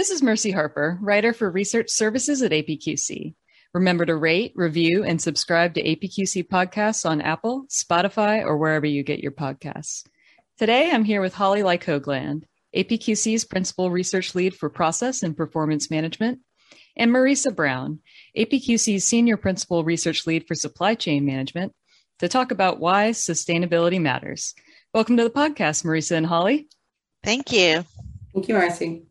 This is Mercy Harper, writer for research services at APQC. Remember to rate, review, and subscribe to APQC podcasts on Apple, Spotify, or wherever you get your podcasts. Today, I'm here with Holly Lyke-Ho-Gland, APQC's Principal Research Lead for Process and Performance Management, and Marisa Brown, APQC's Senior Principal Research Lead for Supply Chain Management, to talk about why sustainability matters. Welcome to the podcast, Marisa and Holly. Thank you. Thank you, Marcy.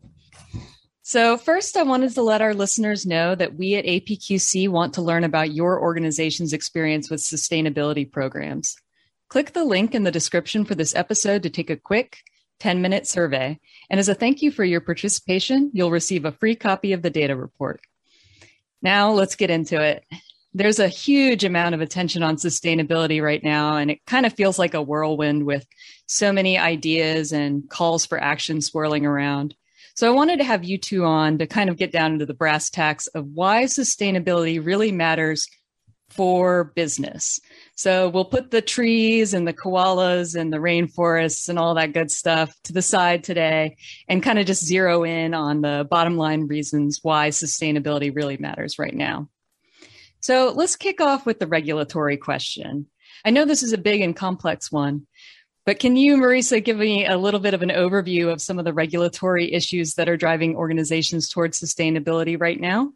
So, first, I wanted to let our listeners know that we at APQC want to learn about your organization's experience with sustainability programs. Click the link in the description for this episode to take a quick 10 minute survey. And as a thank you for your participation, you'll receive a free copy of the data report. Now, let's get into it. There's a huge amount of attention on sustainability right now, and it kind of feels like a whirlwind with so many ideas and calls for action swirling around. So I wanted to have you two on to kind of get down into the brass tacks of why sustainability really matters for business. So we'll put the trees and the koalas and the rainforests and all that good stuff to the side today and kind of just zero in on the bottom line reasons why sustainability really matters right now. So let's kick off with the regulatory question. I know this is a big and complex one, but can you, Marisa, give me a little bit of an overview of some of the regulatory issues that are driving organizations towards sustainability right now?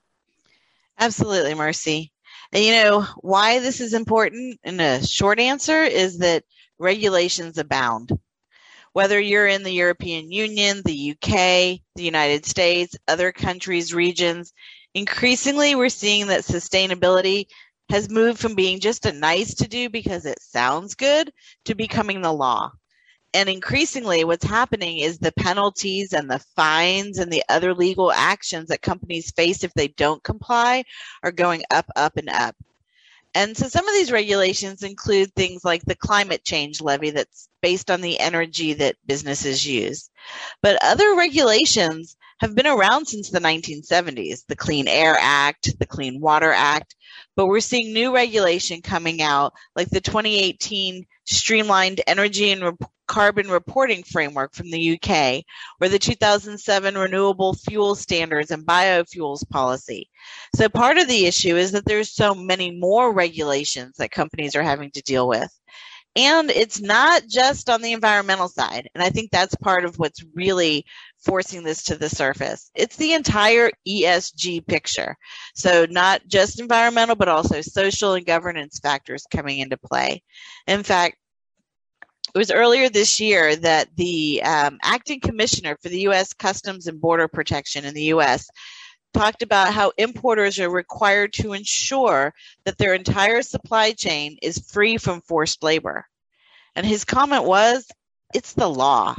Absolutely, Mercy. And you know, why this is important in a short answer is that regulations abound. Whether you're in the European Union, the UK, the United States, other countries, regions, increasingly we're seeing that sustainability has moved from being just a nice to do because it sounds good to becoming the law. And increasingly, what's happening is the penalties and the fines and the other legal actions that companies face if they don't comply are going up, up, and up. And so some of these regulations include things like the climate change levy that's based on the energy that businesses use. But other regulations have been around since the 1970s the Clean Air Act, the Clean Water Act, but we're seeing new regulation coming out, like the 2018 Streamlined Energy and Carbon Reporting Framework from the UK, or the 2007 Renewable Fuel Standards and Biofuels Policy. So part of the issue is that there's so many more regulations that companies are having to deal with. And it's not just on the environmental side. And I think that's part of what's really forcing this to the surface. It's the entire ESG picture. So not just environmental, but also social and governance factors coming into play. In fact, it was earlier this year that the um, acting commissioner for the U.S. Customs and Border Protection in the U.S. talked about how importers are required to ensure that their entire supply chain is free from forced labor. And his comment was, it's the law.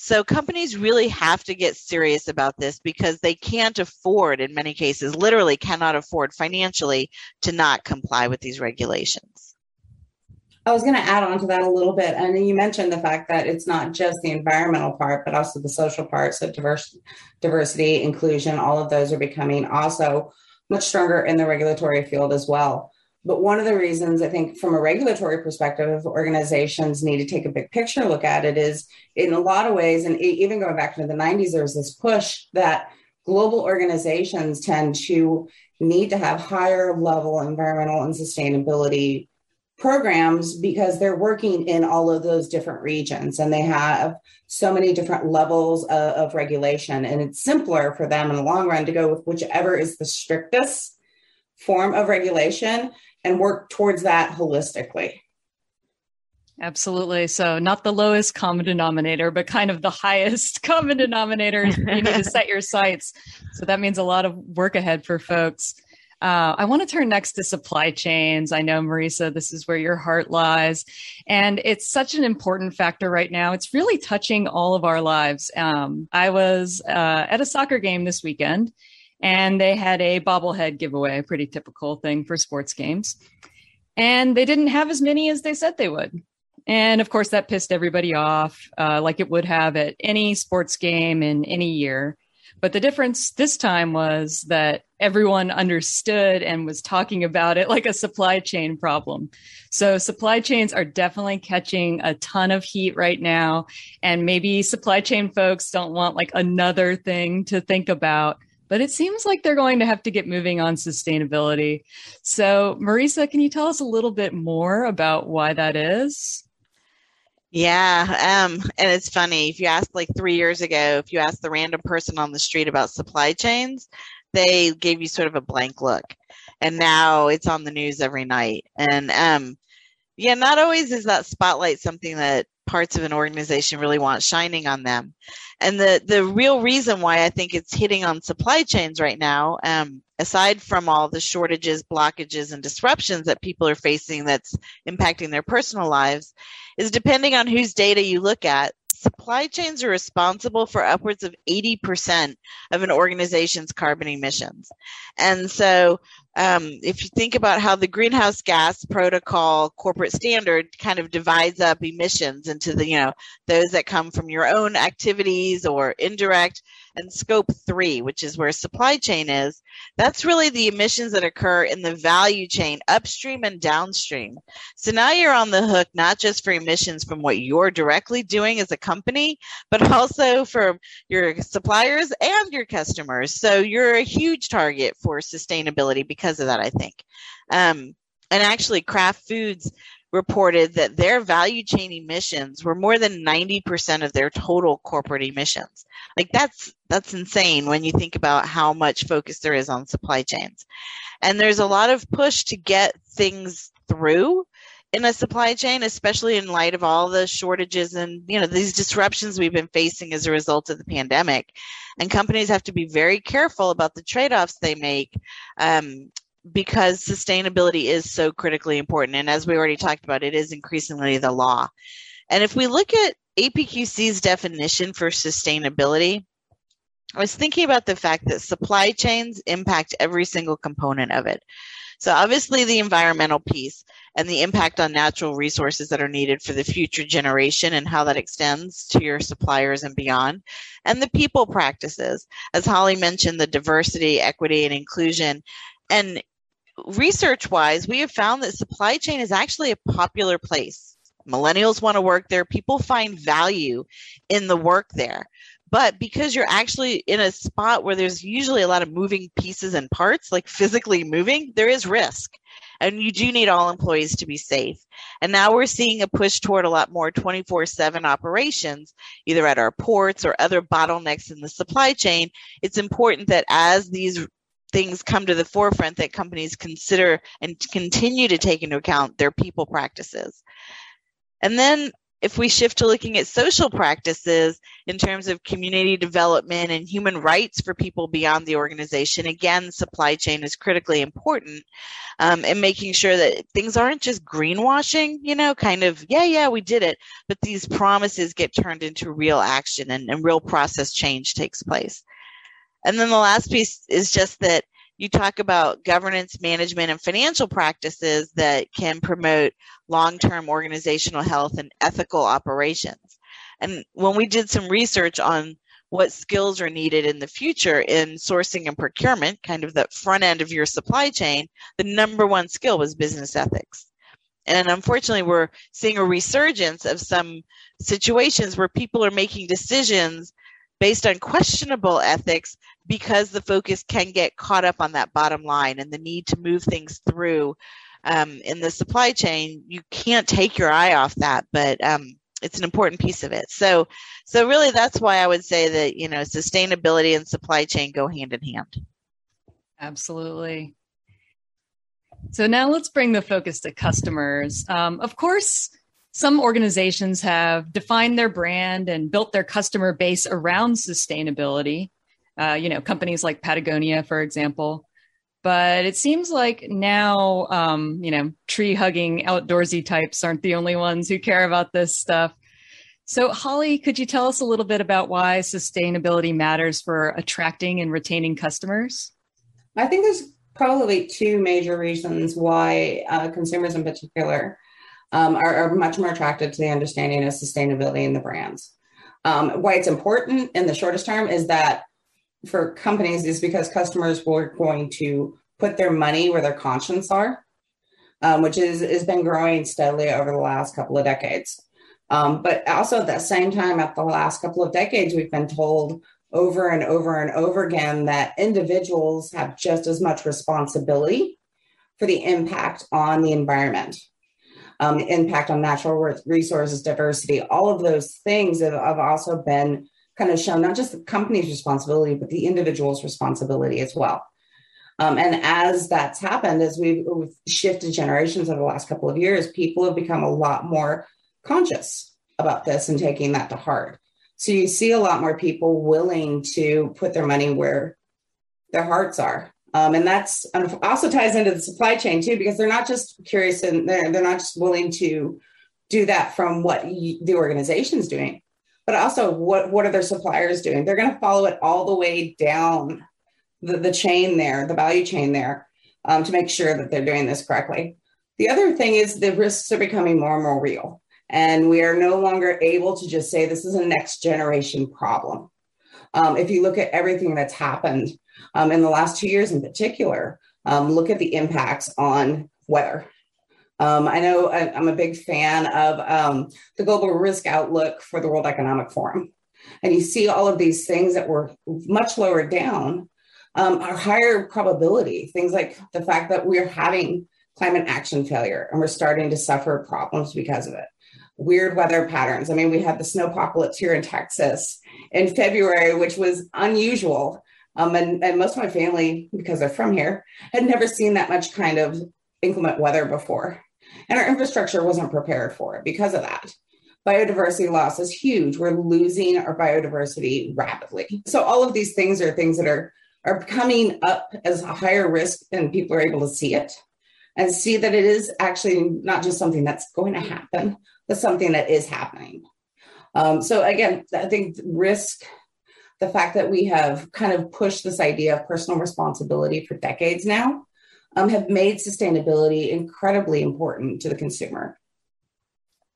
So companies really have to get serious about this because they can't afford, in many cases, literally cannot afford financially to not comply with these regulations. I was going to add on to that a little bit. And you mentioned the fact that it's not just the environmental part, but also the social part. So diverse, diversity, inclusion, all of those are becoming also much stronger in the regulatory field as well. But one of the reasons I think, from a regulatory perspective, organizations need to take a big picture look at it is in a lot of ways, and even going back to the 90s, there was this push that global organizations tend to need to have higher level environmental and sustainability programs because they're working in all of those different regions and they have so many different levels of, of, regulation and it's simpler for them in the long run to go with whichever is the strictest form of regulation and work towards that holistically Absolutely. So, not the lowest common denominator, but kind of the highest common denominator. you need to set your sights. So, that means a lot of work ahead for folks. Uh, I want to turn next to supply chains. I know, Marisa, this is where your heart lies. And it's such an important factor right now. It's really touching all of our lives. Um, I was uh, at a soccer game this weekend and they had a bobblehead giveaway, a pretty typical thing for sports games. And they didn't have as many as they said they would. And of course, that pissed everybody off, uh, like it would have at any sports game in any year. But the difference this time was that everyone understood and was talking about it like a supply chain problem. So supply chains are definitely catching a ton of heat right now. And maybe supply chain folks don't want like another thing to think about but it seems like they're going to have to get moving on sustainability. So, Marisa, can you tell us a little bit more about why that is? Yeah, um, and it's funny if you ask like three years ago, if you asked the random person on the street about supply chains, they gave you sort of a blank look, and now it's on the news every night. And um, yeah, not always is that spotlight something that parts of an organization really want shining on them. And the the real reason why I think it's hitting on supply chains right now, um, aside from all the shortages, blockages, and disruptions that people are facing that's impacting their personal lives, is depending on whose data you look at, supply chains are responsible for upwards of 80% of an organization's carbon emissions. And so, um, if you think about how the greenhouse gas protocol corporate standard kind of divides up emissions into the, you know, those that come from your own activities or indirect, and scope three, which is where supply chain is, that's really the emissions that occur in the value chain upstream and downstream. So now you're on the hook, not just for emissions from what you're directly doing as a company, but also from your suppliers and your customers. So you're a huge target for sustainability because of that, I think. Um, and actually, Kraft Foods reported that their value chain emissions were more than 90% of their total corporate emissions. Like that's that's insane when you think about how much focus there is on supply chains. And there's a lot of push to get things through in a supply chain, especially in light of all the shortages and you know these disruptions we've been facing as a result of the pandemic. And companies have to be very careful about the trade-offs they make um, because sustainability is so critically important. And as we already talked about, it is increasingly the law. And if we look at APQC's definition for sustainability, I was thinking about the fact that supply chains impact every single component of it. So, obviously, the environmental piece and the impact on natural resources that are needed for the future generation and how that extends to your suppliers and beyond. And the people practices. As Holly mentioned, the diversity, equity, and inclusion. And research wise, we have found that supply chain is actually a popular place. Millennials want to work there. People find value in the work there. But because you're actually in a spot where there's usually a lot of moving pieces and parts, like physically moving, there is risk. And you do need all employees to be safe. And now we're seeing a push toward a lot more 24 7 operations, either at our ports or other bottlenecks in the supply chain. It's important that as these things come to the forefront that companies consider and continue to take into account their people practices. And then if we shift to looking at social practices in terms of community development and human rights for people beyond the organization, again, supply chain is critically important um, in making sure that things aren't just greenwashing, you know, kind of, yeah, yeah, we did it, but these promises get turned into real action and, and real process change takes place. And then the last piece is just that you talk about governance, management, and financial practices that can promote long term organizational health and ethical operations. And when we did some research on what skills are needed in the future in sourcing and procurement, kind of the front end of your supply chain, the number one skill was business ethics. And unfortunately, we're seeing a resurgence of some situations where people are making decisions based on questionable ethics because the focus can get caught up on that bottom line and the need to move things through um, in the supply chain. You can't take your eye off that, but um, it's an important piece of it. So, so really, that's why I would say that you know sustainability and supply chain go hand in hand. Absolutely. So now let's bring the focus to customers. Um, of course, some organizations have defined their brand and built their customer base around sustainability. Uh, you know, companies like Patagonia, for example. But it seems like now, um, you know, tree hugging outdoorsy types aren't the only ones who care about this stuff. So, Holly, could you tell us a little bit about why sustainability matters for attracting and retaining customers? I think there's probably two major reasons why uh, consumers in particular um, are, are, much more attracted to the understanding of sustainability in the brands. Um, why it's important in the shortest term is that for companies is because customers were going to put their money where their conscience are, um, which is has been growing steadily over the last couple of decades. Um, but also at the same time, at the last couple of decades, we've been told over and over and over again that individuals have just as much responsibility for the impact on the environment, um, impact on natural resources, diversity, all of those things have, have also been kind of shown not just the company's responsibility, but the individual's responsibility as well. Um, and as that's happened, as we've, we've shifted generations over the last couple of years, people have become a lot more conscious about this and taking that to heart. So you see a lot more people willing to put their money where their hearts are. Um, and that's also ties into the supply chain too, because they're not just curious and they're, they're not just willing to do that from what you, the organization's doing, but also what, what are their suppliers doing? They're going to follow it all the way down the, the chain there, the value chain there, um, to make sure that they're doing this correctly. The other thing is the risks are becoming more and more real. And we are no longer able to just say this is a next generation problem. Um, if you look at everything that's happened um, in the last two years in particular, um, look at the impacts on weather. Um, I know I, am a big fan of um, the global risk outlook for the World Economic Forum. And you see all of these things that were much lower down um, are higher probability. Things like the fact that we're having climate action failure and we're starting to suffer problems because of it weird weather patterns. I mean, we had the snowpocalypse here in Texas in February, which was unusual. Um, and, and most of my family, because they're from here, had never seen that much kind of inclement weather before. And our infrastructure wasn't prepared for it because of that. Biodiversity loss is huge. We're losing our biodiversity rapidly. So all of these things are things that are are coming up as a higher risk and people are able to see it and see that it is actually not just something that's going to happen, but something that is happening. Um, so again, I think risk, the fact that we have kind of pushed this idea of personal responsibility for decades now, um, have made sustainability incredibly important to the consumer.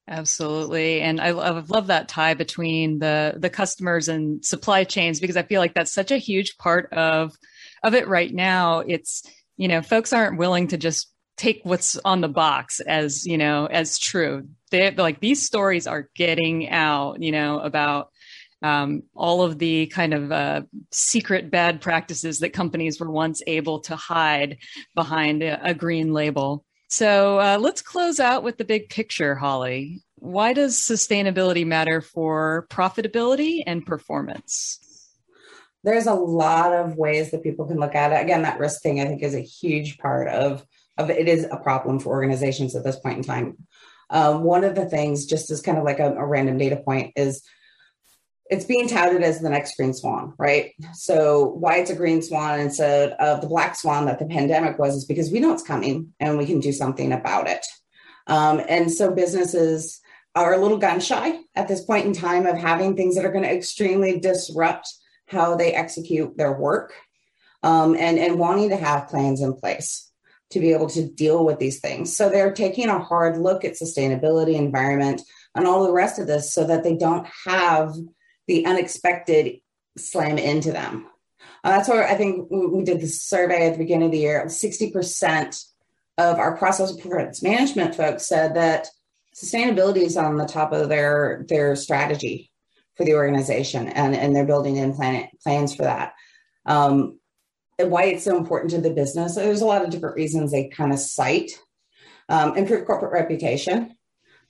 Absolutely, and I love, love that tie between the the customers and supply chains because I feel like that's such a huge part of of it right now. It's you know folks aren't willing to just take what's on the box as you know as true they like these stories are getting out you know about um, all of the kind of uh, secret bad practices that companies were once able to hide behind a, a green label. So uh, let's close out with the big picture holly. Why does sustainability matter for profitability and performance? There's a lot of ways that people can look at it. Again that risk thing i think is a huge part of of it is a problem for organizations at this point in time. Um, one of the things, just as kind of like a, a random data point, is it's being touted as the next green swan, right? So why it's a green swan instead of the black swan that the pandemic was is because we know it's coming and we can do something about it. Um, and so businesses are a little gun shy at this point in time of having things that are going to extremely disrupt how they execute their work um, and, and wanting to have plans in place to be able to deal with these things. So they're taking a hard look at sustainability, environment, and all the rest of this so that they don't have the unexpected slam into them. Uh, that's where I think we did the survey at the beginning of the year. 60% of our process performance management folks said that sustainability is on the top of their their strategy for the organization and, and they're building in plan, plans for that. Um, why it's so important to the business. There's a lot of different reasons they kind of cite. Um, improve corporate reputation,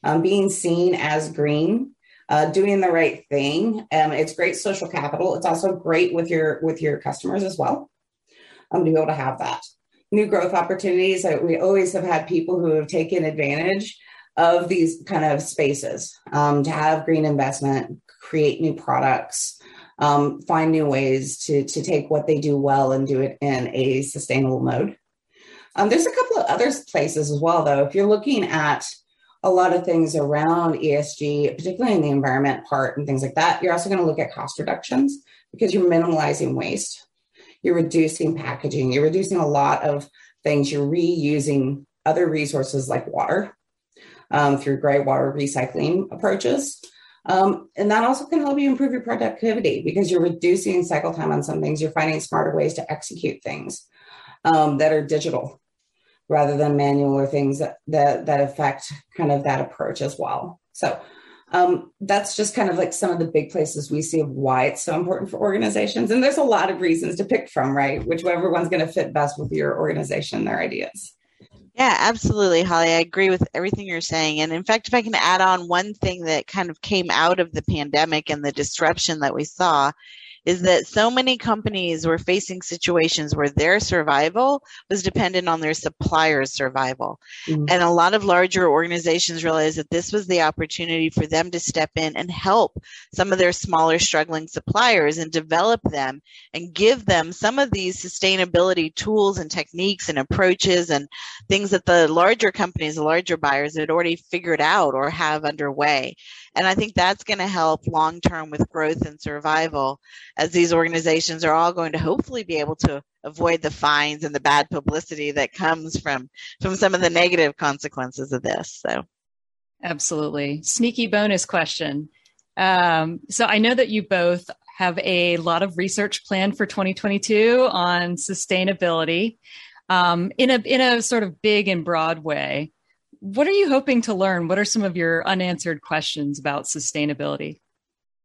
um, being seen as green, uh, doing the right thing. Um, it's great social capital. It's also great with your with your customers as well. Um, to be able to have that new growth opportunities. we always have had people who have taken advantage of these kind of spaces um, to have green investment, create new products, um, find new ways to, to take what they do well and do it in a sustainable mode. Um, there's a couple of other places as well, though. If you're looking at a lot of things around ESG, particularly in the environment part and things like that, you're also going to look at cost reductions because you're minimalizing waste. You're reducing packaging. You're reducing a lot of things. You're reusing other resources like water um, through gray water recycling approaches. Um, and that also can help you improve your productivity because you're reducing cycle time on some things. You're finding smarter ways to execute things um, that are digital rather than manual or things that, that, that affect kind of that approach as well. So um, that's just kind of like some of the big places we see of why it's so important for organizations. And there's a lot of reasons to pick from, right? Whichever one's going to fit best with your organization, their ideas. Yeah, absolutely, Holly. I agree with everything you're saying. And in fact, if I can add on one thing that kind of came out of the pandemic and the disruption that we saw is that so many companies were facing situations where their survival was dependent on their suppliers' survival. Mm-hmm. And a lot of larger organizations realized that this was the opportunity for them to step in and help some of their smaller, struggling suppliers and develop them and give them some of these sustainability tools and techniques and approaches and things that the larger companies, the larger buyers had already figured out or have underway. And I think that's going to help long term with growth and survival as these organizations are all going to hopefully be able to avoid the fines and the bad publicity that comes from from some of the negative consequences of this. So absolutely. Sneaky bonus question. Um, so I know that you both have a lot of research planned for 2022 on sustainability um, in a in a sort of big and broad way what are you hoping to learn? What are some of your unanswered questions about sustainability?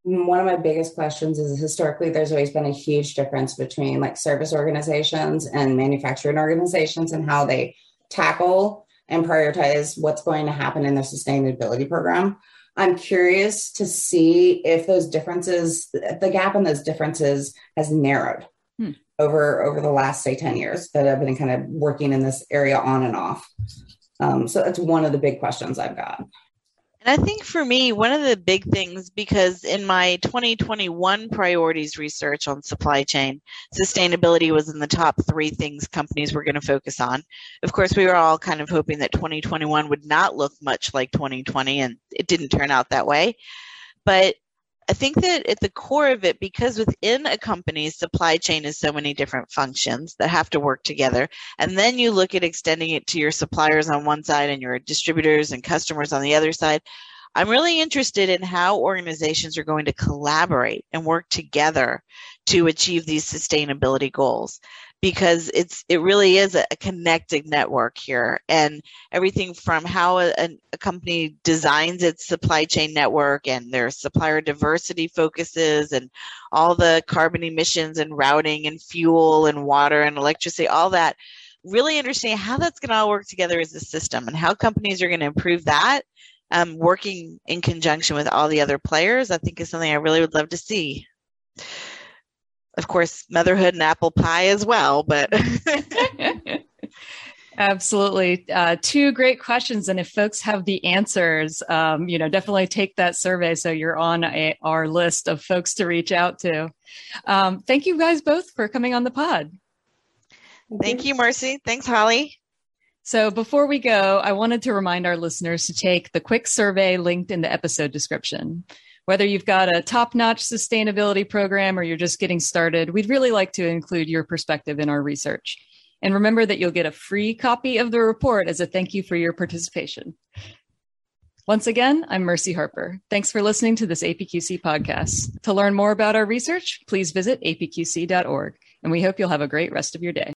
One of my biggest questions is historically, there's always been a huge difference between like service organizations and manufacturing organizations and how they tackle and prioritize what's going to happen in their sustainability program. I'm curious to see if those differences, the gap in those differences has narrowed hmm. over over the last say 10 years that I've been kind of working in this area on and off. Um, so that's one of the big questions I've got. And I think for me, one of the big things, because in my 2021 priorities research on supply chain, sustainability was in the top three things companies were going to focus on. Of course, we were all kind of hoping that 2021 would not look much like 2020, and it didn't turn out that way. But I think that at the core of it, because within a company's supply chain is so many different functions that have to work together, and then you look at extending it to your suppliers on one side and your distributors and customers on the other side. I'm really interested in how organizations are going to collaborate and work together to achieve these sustainability goals because it's it really is a, a connected network here. And everything from how a, a, company designs its supply chain network and their supplier diversity focuses and all the carbon emissions and routing and fuel and water and electricity all that really understanding how that's going to all work together as a system and how companies are going to improve that um, working in conjunction with all the other players i think is something i really would love to see of course, motherhood and apple pie as well. But Absolutely. Uh, two great questions. And if folks have the answers, um, you know, definitely take that survey so you're on a, our list of folks to reach out to. Um, thank you guys both for coming on the pod. Thank you, Marcy. Thanks, Holly. So before we go, I wanted to remind our listeners to take the quick survey linked in the episode description. Whether you've got a top notch sustainability program or you're just getting started, we'd really like to include your perspective in our research. And remember that you'll get a free copy of the report as a thank you for your participation. Once again, I'm Mercy Harper. Thanks for listening to this APQC podcast. To learn more about our research, please visit apqc.org. And we hope you'll have a great rest of your day.